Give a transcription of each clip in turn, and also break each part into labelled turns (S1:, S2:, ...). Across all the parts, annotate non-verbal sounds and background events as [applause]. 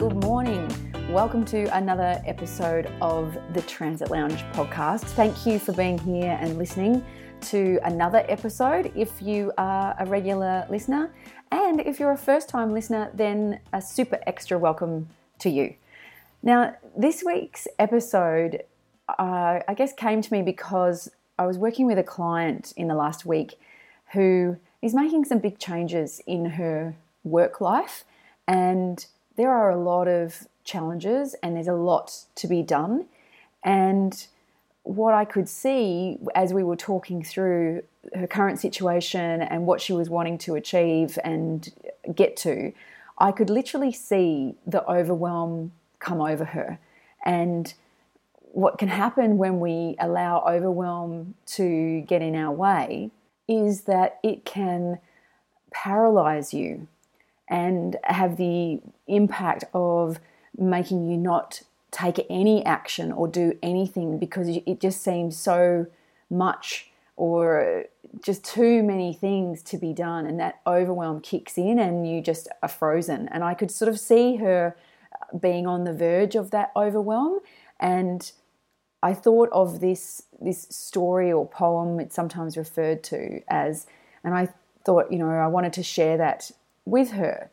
S1: Good morning. Welcome to another episode of the Transit Lounge podcast. Thank you for being here and listening to another episode. If you are a regular listener, and if you're a first time listener, then a super extra welcome to you. Now, this week's episode, uh, I guess, came to me because I was working with a client in the last week who is making some big changes in her work life, and there are a lot of challenges, and there's a lot to be done. And what I could see as we were talking through her current situation and what she was wanting to achieve and get to, I could literally see the overwhelm come over her. And what can happen when we allow overwhelm to get in our way is that it can paralyze you and have the impact of making you not take any action or do anything because it just seems so much or just too many things to be done and that overwhelm kicks in and you just are frozen. And i could sort of see her being on the verge of that overwhelm. And i thought of this this story or poem it's sometimes referred to as and i thought you know i wanted to share that with her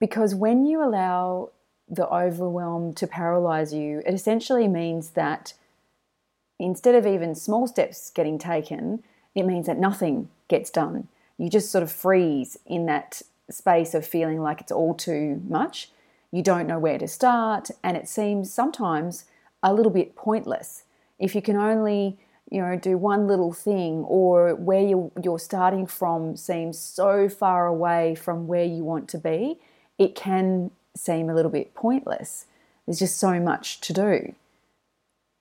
S1: because when you allow the overwhelm to paralyze you, it essentially means that instead of even small steps getting taken, it means that nothing gets done. You just sort of freeze in that space of feeling like it's all too much. You don't know where to start, and it seems sometimes a little bit pointless. If you can only you know do one little thing or where you're, you're starting from seems so far away from where you want to be it can seem a little bit pointless. There's just so much to do.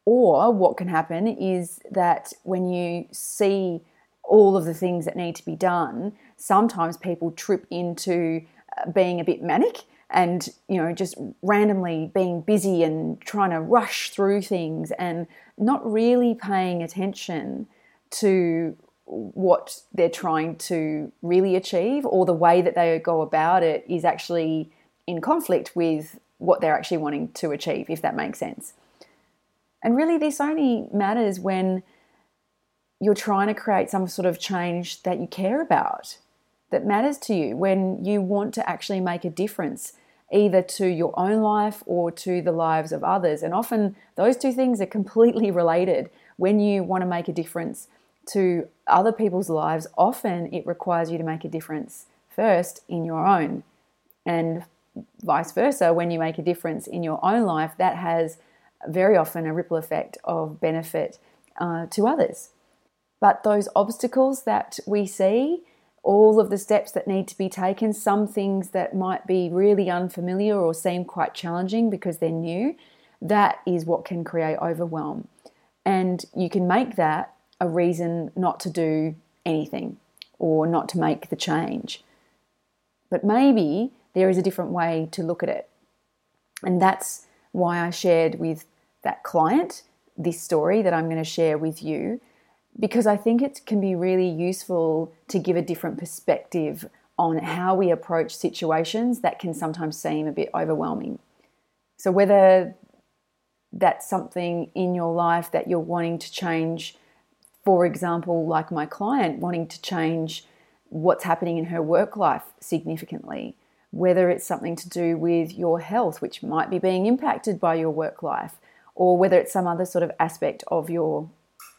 S1: Or what can happen is that when you see all of the things that need to be done, sometimes people trip into uh, being a bit manic and you know just randomly being busy and trying to rush through things and not really paying attention to what they're trying to really achieve or the way that they go about it is actually in conflict with what they're actually wanting to achieve, if that makes sense. And really, this only matters when you're trying to create some sort of change that you care about, that matters to you, when you want to actually make a difference, either to your own life or to the lives of others. And often those two things are completely [laughs] related. When you want to make a difference to other people's lives, often it requires you to make a difference first in your own. And vice versa, when you make a difference in your own life, that has very often a ripple effect of benefit uh, to others. But those obstacles that we see, all of the steps that need to be taken, some things that might be really unfamiliar or seem quite challenging because they're new, that is what can create overwhelm. And you can make that a reason not to do anything or not to make the change. But maybe there is a different way to look at it. And that's why I shared with that client this story that I'm going to share with you, because I think it can be really useful to give a different perspective on how we approach situations that can sometimes seem a bit overwhelming. So, whether that's something in your life that you're wanting to change, for example, like my client wanting to change what's happening in her work life significantly, whether it's something to do with your health, which might be being impacted by your work life, or whether it's some other sort of aspect of your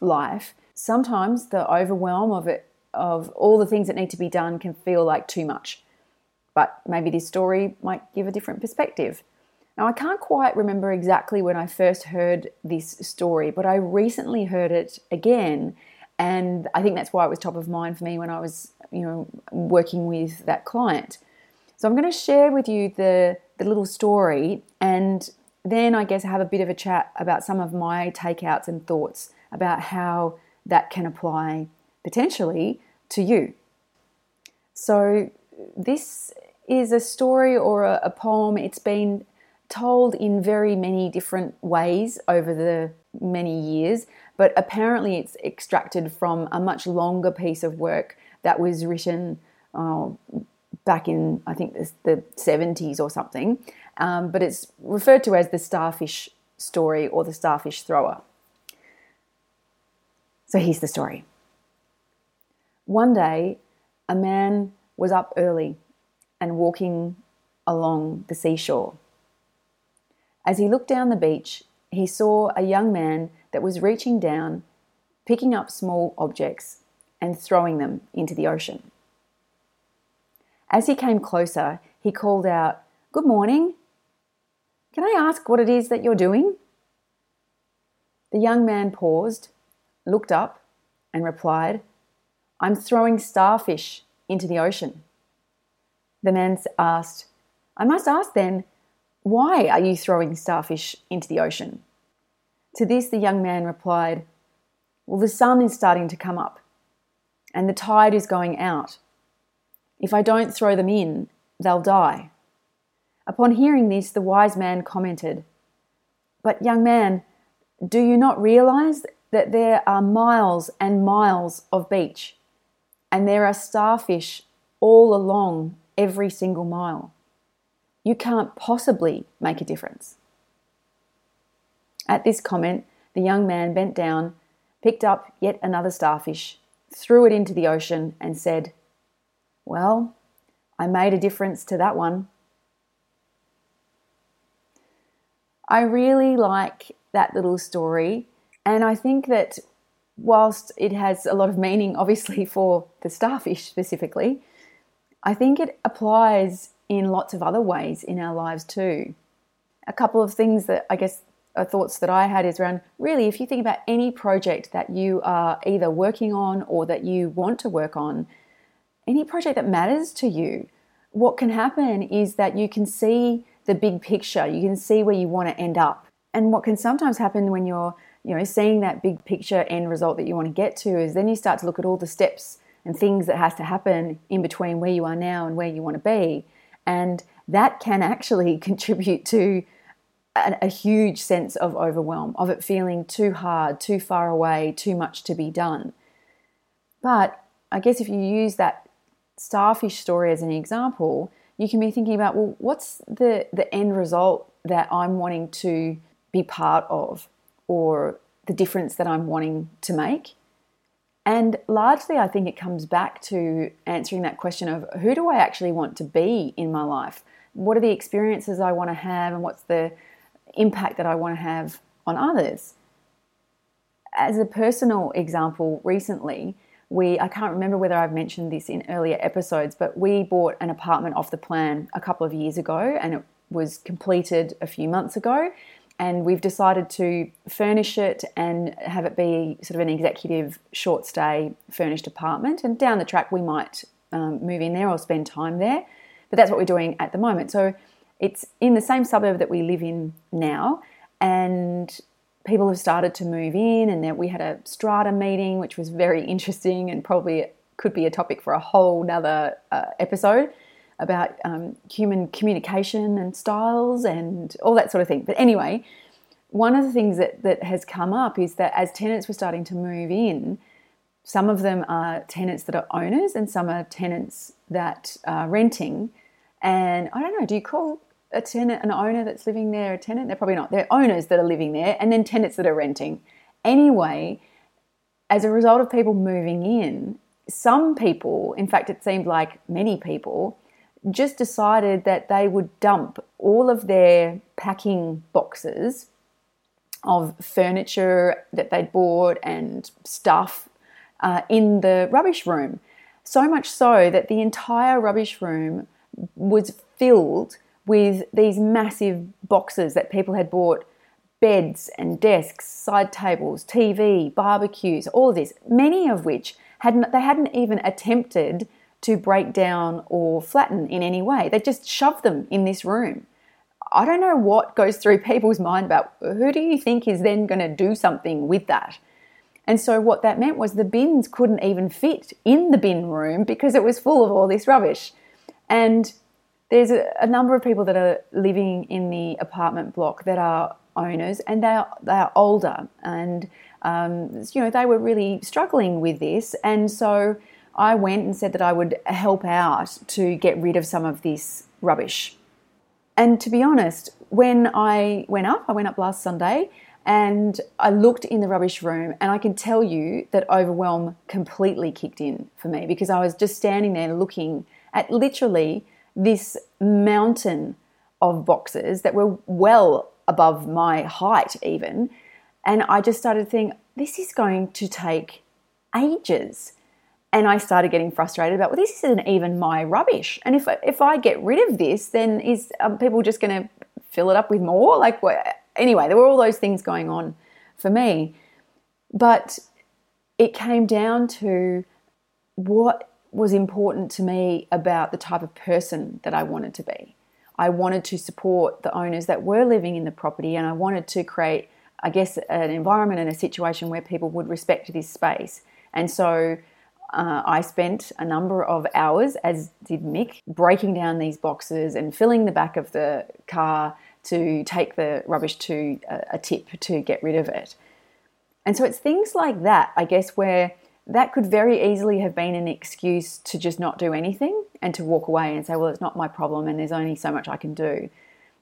S1: life. Sometimes the overwhelm of it, of all the things that need to be done, can feel like too much. But maybe this story might give a different perspective. Now, I can't quite remember exactly when I first heard this story, but I recently heard it again. And I think that's why it was top of mind for me when I was, you know, working with that client So I'm going to share with you the, the little story and then I guess have a bit of a chat about some of my takeouts and thoughts about how that can apply potentially to you. So, this is a story or a, a, poem. It's been told in very many different ways over the many years, but apparently it's extracted from a much longer piece of work that was written uh, back in, I think, the 70s or something. Um, but it's referred to as the starfish story or the starfish thrower. So here's the story. One day, a man was up early and walking along the seashore. As he looked down the beach, he saw a young man that was reaching down, picking up small objects and throwing them into the ocean. As he came closer, he called out, Good morning. Can I ask what it is that you're doing? The young man paused, looked up, and replied, I'm throwing starfish into the ocean. The man asked, I must ask then, why are you throwing starfish into the ocean? To this, the young man replied, Well, the sun is starting to come up, and the tide is going out. If I don't throw them in, they'll die. Upon hearing this, the wise man commented, But, young man, do you not realize that there are miles and miles of beach, and there are starfish all along every single mile? You can't possibly make a difference. At this comment, the young man bent down, picked up yet another starfish, threw it into the ocean, and said, Well, I made a difference to that one. I really like that little story. And I think that whilst it has a lot of meaning, [laughs] obviously, for the starfish specifically, I think it applies in lots of other ways in our lives too. A couple of things that I guess are thoughts that I had is around really, if you think about any project that you are either working on or that you want to work on, any project that matters to you, what can happen is that you can see the big picture. You can see where you want to end up. And what can sometimes happen when you're, you know, seeing that big picture end result that you want to get to is then you start to look at all the steps and things that has to happen in between where you are now and where you want to be. And that can actually [laughs] contribute to a, a huge sense of overwhelm, of it feeling too hard, too far away, too much to be done. But I guess if you use that starfish story as an example, you can be thinking about, well, what's the, the end result that I'm wanting to be part of or the difference that I'm wanting to make? And largely, I think it comes back to answering that question of who do I actually want to be in my life? What are the experiences I want to have, and what's the impact that I want to have on others? As a personal example, recently, we I can't remember whether I've mentioned this in earlier episodes, but we bought an apartment off the plan a couple of years ago and it was completed a few months ago and we've decided to furnish it and have it be sort of an executive short stay furnished apartment. And down the track we might um, move in there or spend time there. But that's what we're doing at the moment. So it's in the same suburb that we live in now and people have started to move in, and we had a strata meeting, which was very [laughs] interesting and probably could be a topic for a whole nother uh, episode about um, human communication and styles and all that sort of thing. But anyway, one of the things that, that has come up is that as tenants were starting to move in, some of them are tenants that are owners and some are tenants that are renting. And I don't know, do you call a tenant, an owner that's living there, a tenant? They're probably not. They're owners that are living there, and then tenants that are renting. Anyway, as a result of people moving in, some people, in fact, it seemed like many people, just decided that they would dump all of their packing boxes of furniture that they'd bought and stuff uh, in the rubbish room. So much so that the entire rubbish room was filled with these massive boxes that people had bought beds and desks, side tables, TV, barbecues, all this, many of which hadn't they hadn't even attempted to break down or flatten in any way. They just shove them in this room. I don't know what goes through people's mind about who do you think is then going to do something with that? And so, what that meant was the bins couldn't even fit in the bin room because it was full of all this rubbish. And there's a, a number of people that are living in the apartment block that are owners and they are, they are older and um, you know they were really struggling with this and so I went and said that I would help out to get rid of some of this rubbish. And to be honest, when I went up, I went up last Sunday and I looked in the rubbish room, and I can tell you that overwhelm completely kicked in for me because I was just standing there looking at literally this mountain of boxes that were well above my height, even. And I just started thinking, this is going to take ages. And I started getting frustrated about, well, this isn't even my rubbish. And if, if I get rid of this, then is people just going to fill it up with more? Like, what? anyway, there were all those things going on for me. But it came down to what was important to me about the type of person that I wanted to be. I wanted to support the owners that were living in the property and I wanted to create, I guess, an environment and a situation where people would respect this space. And so uh, I spent a number of hours, as did Mick, breaking down these boxes and filling the back of the car to take the rubbish to a, a tip to get rid of it. And so it's things like that, I guess, where that could very easily have been an excuse to just not do anything and to walk away and say, well, it's not my problem and there's only so much I can do.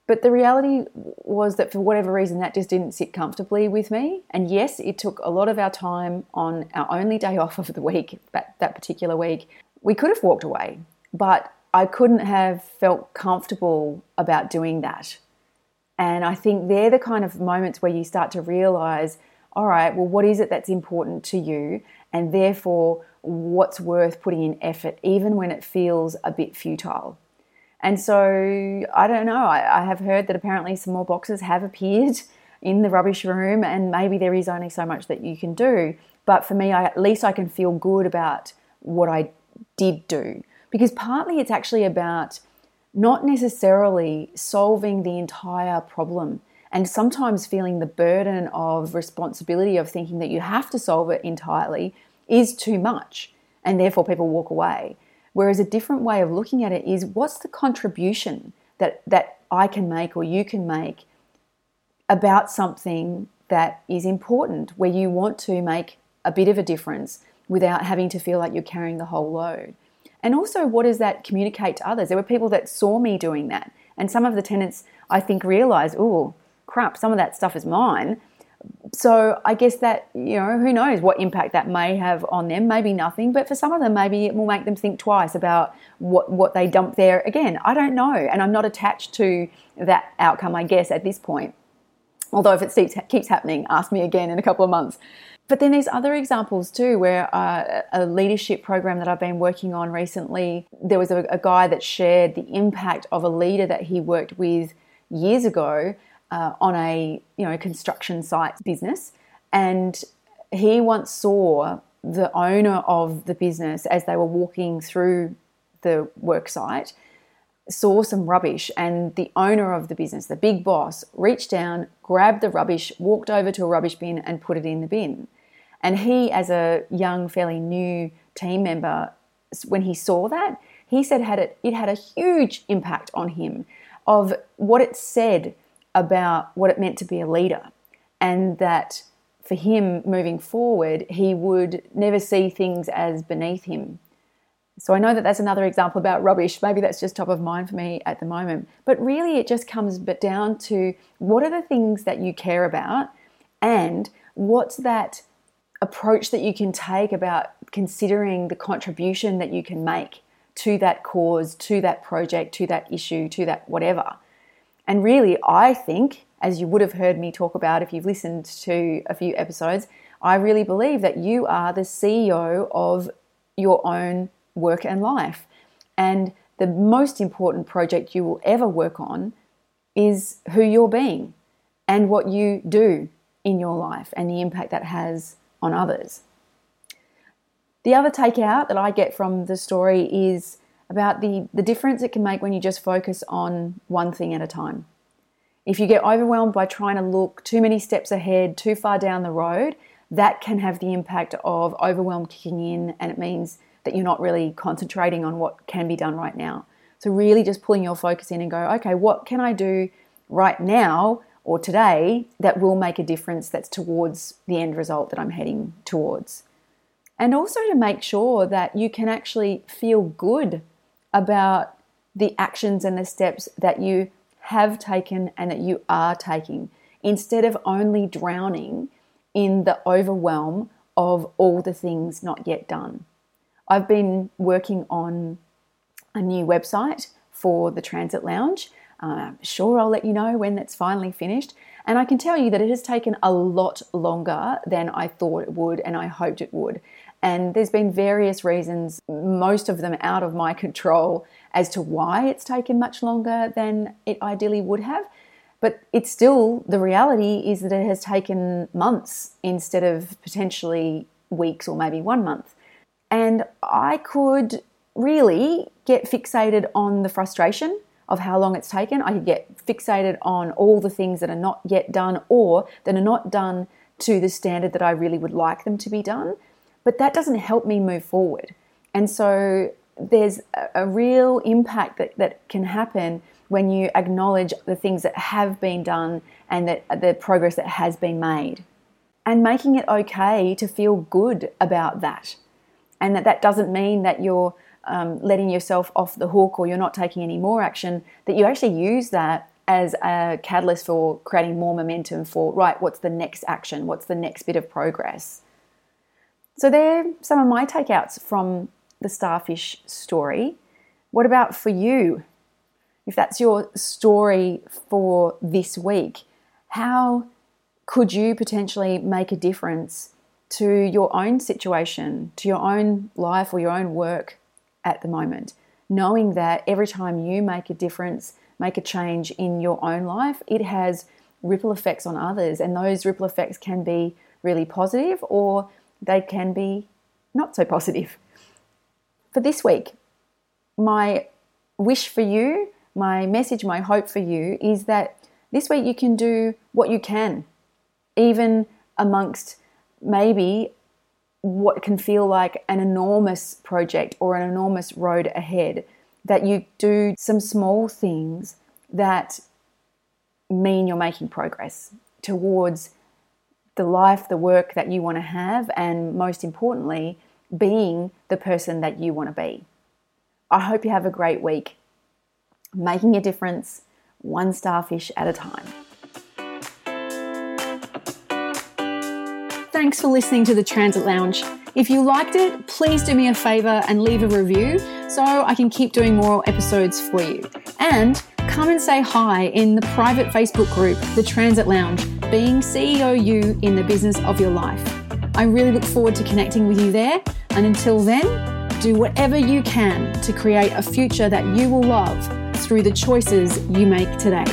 S1: But the reality was that for whatever reason, that just didn't sit comfortably with me. And yes, it took a lot of our time on our only day [laughs] off of the week, that, that particular week. We could have walked away, but I couldn't have felt comfortable about doing that. And I think they're the kind of moments where you start to realize, all right, well, what is it that's important to you? And therefore, what's worth putting in effort, even when it feels a bit futile. And so, I don't know, I, I have heard that apparently some more boxes have appeared [laughs] in the rubbish room, and maybe there is only so much that you can do. But for me, I, at least I can feel good about what I did do. Because partly it's actually about not necessarily solving the entire problem and sometimes feeling the burden of responsibility of thinking that you have to solve it entirely is too much and therefore people walk away whereas a different way of looking at it is what's the contribution that that I can make or you can make about something that is important where you want to make a bit of a difference without having to feel like you're carrying the whole load and also, what does that communicate to others? There were people that saw me doing that. And some of the tenants, I think, realized, oh, crap, some of that stuff is mine. So I guess that, you know, who knows what impact that may have on them. Maybe nothing, but for some of them, maybe it will make them think twice about what, what they dump there. Again, I don't know. And I'm not attached to that outcome, I guess, at this point. Although if it keeps, happening, ask me again in a couple of months. But then there's other examples too, where uh, a leadership program that I've been working on recently, there was a, a, guy that shared the impact of a leader that he worked with years ago uh, on a you know construction site business, and he once saw the owner of the business as they were walking through the work site saw some rubbish and the owner of the business, the big boss, reached down, grabbed the rubbish, walked over to a rubbish bin and put it in the bin. And he, as a young, fairly new team member, when he saw that, he said had it, it had a huge impact on him of what it said about what it meant to be a leader. And that for him moving forward, he would never see things as beneath him so I know that that's another example about rubbish. Maybe that's just top of mind for me at the moment. But really, it just comes down to what are the things that you care about and what's that approach that you can take about considering the contribution that you can make to that cause, to that project, to that issue, to that whatever. And really, I think, as you would have heard me talk about if you've listened to a few episodes, I really believe that you are the CEO of your own work and life. And the most important project you will ever work on is who you're being and what you do in your life and the impact that has on others. The other takeout that I get from the story is about the, the difference it can make when you just focus on one thing at a time. If you get overwhelmed by trying to look too many steps ahead, too far down the road, that can have the impact of overwhelm kicking in, and it means that you're not really concentrating on what can be done right now. So, really just pulling your focus in and go, okay, what can I do right now or today that will make a difference that's towards the end result that I'm heading towards? And also to make sure that you can actually feel good about the actions and the steps that you have taken and that you are taking instead of only drowning in the overwhelm of all the things not yet done. I've been working on a new website for the Transit Lounge. Uh, I'm sure I'll let you know when that's finally finished. And I can tell you that it has taken a lot longer than I thought it would and I hoped it would. And there's been various reasons, most of them out of my [laughs] control, as to why it's taken much longer than it ideally would have. But it's still the reality is that it has taken months instead of potentially weeks or maybe one month. And I could really get fixated on the frustration of how long it's taken. I could get fixated on all the things that are not yet done or that are not done to the standard that I really would like them to be done but that doesn't help me move forward. And so there's a, real impact that, that can happen when you acknowledge the things that have been done and that the progress that has been made. And making it okay to feel good about that. And that that doesn't mean that you're um, letting yourself off the hook or you're not taking any more action, that you actually use that as a catalyst for creating more momentum for, right, what's the next action? What's the next bit of progress? So, they're some of my takeouts from the starfish story. What about for you? If that's your story for this week, how could you potentially make a difference to your own situation, to your own life or your own work at the moment? Knowing that every time you make a difference, make a change in your own life, it has ripple effects on others, and those ripple effects can be really positive or they can be not so positive. For this week, my wish for you, my message, my hope for you is that this week you can do what you can, even amongst maybe what can feel like an enormous project or an enormous road ahead. That you do some small things that mean you're making progress towards the life, the work that you want to have, and most importantly, being the person that you want to be. I hope you have a great week, making a difference one starfish at a time. Thanks for listening to the Transit Lounge. If you liked it, please do me a favor and leave a review so I can keep doing more episodes for you. And come and say hi in the private Facebook group, The Transit Lounge being CEO you in the business of your life. I really look forward to connecting with you there. And until then, do whatever you can to create a future that you will love through the choices you make today.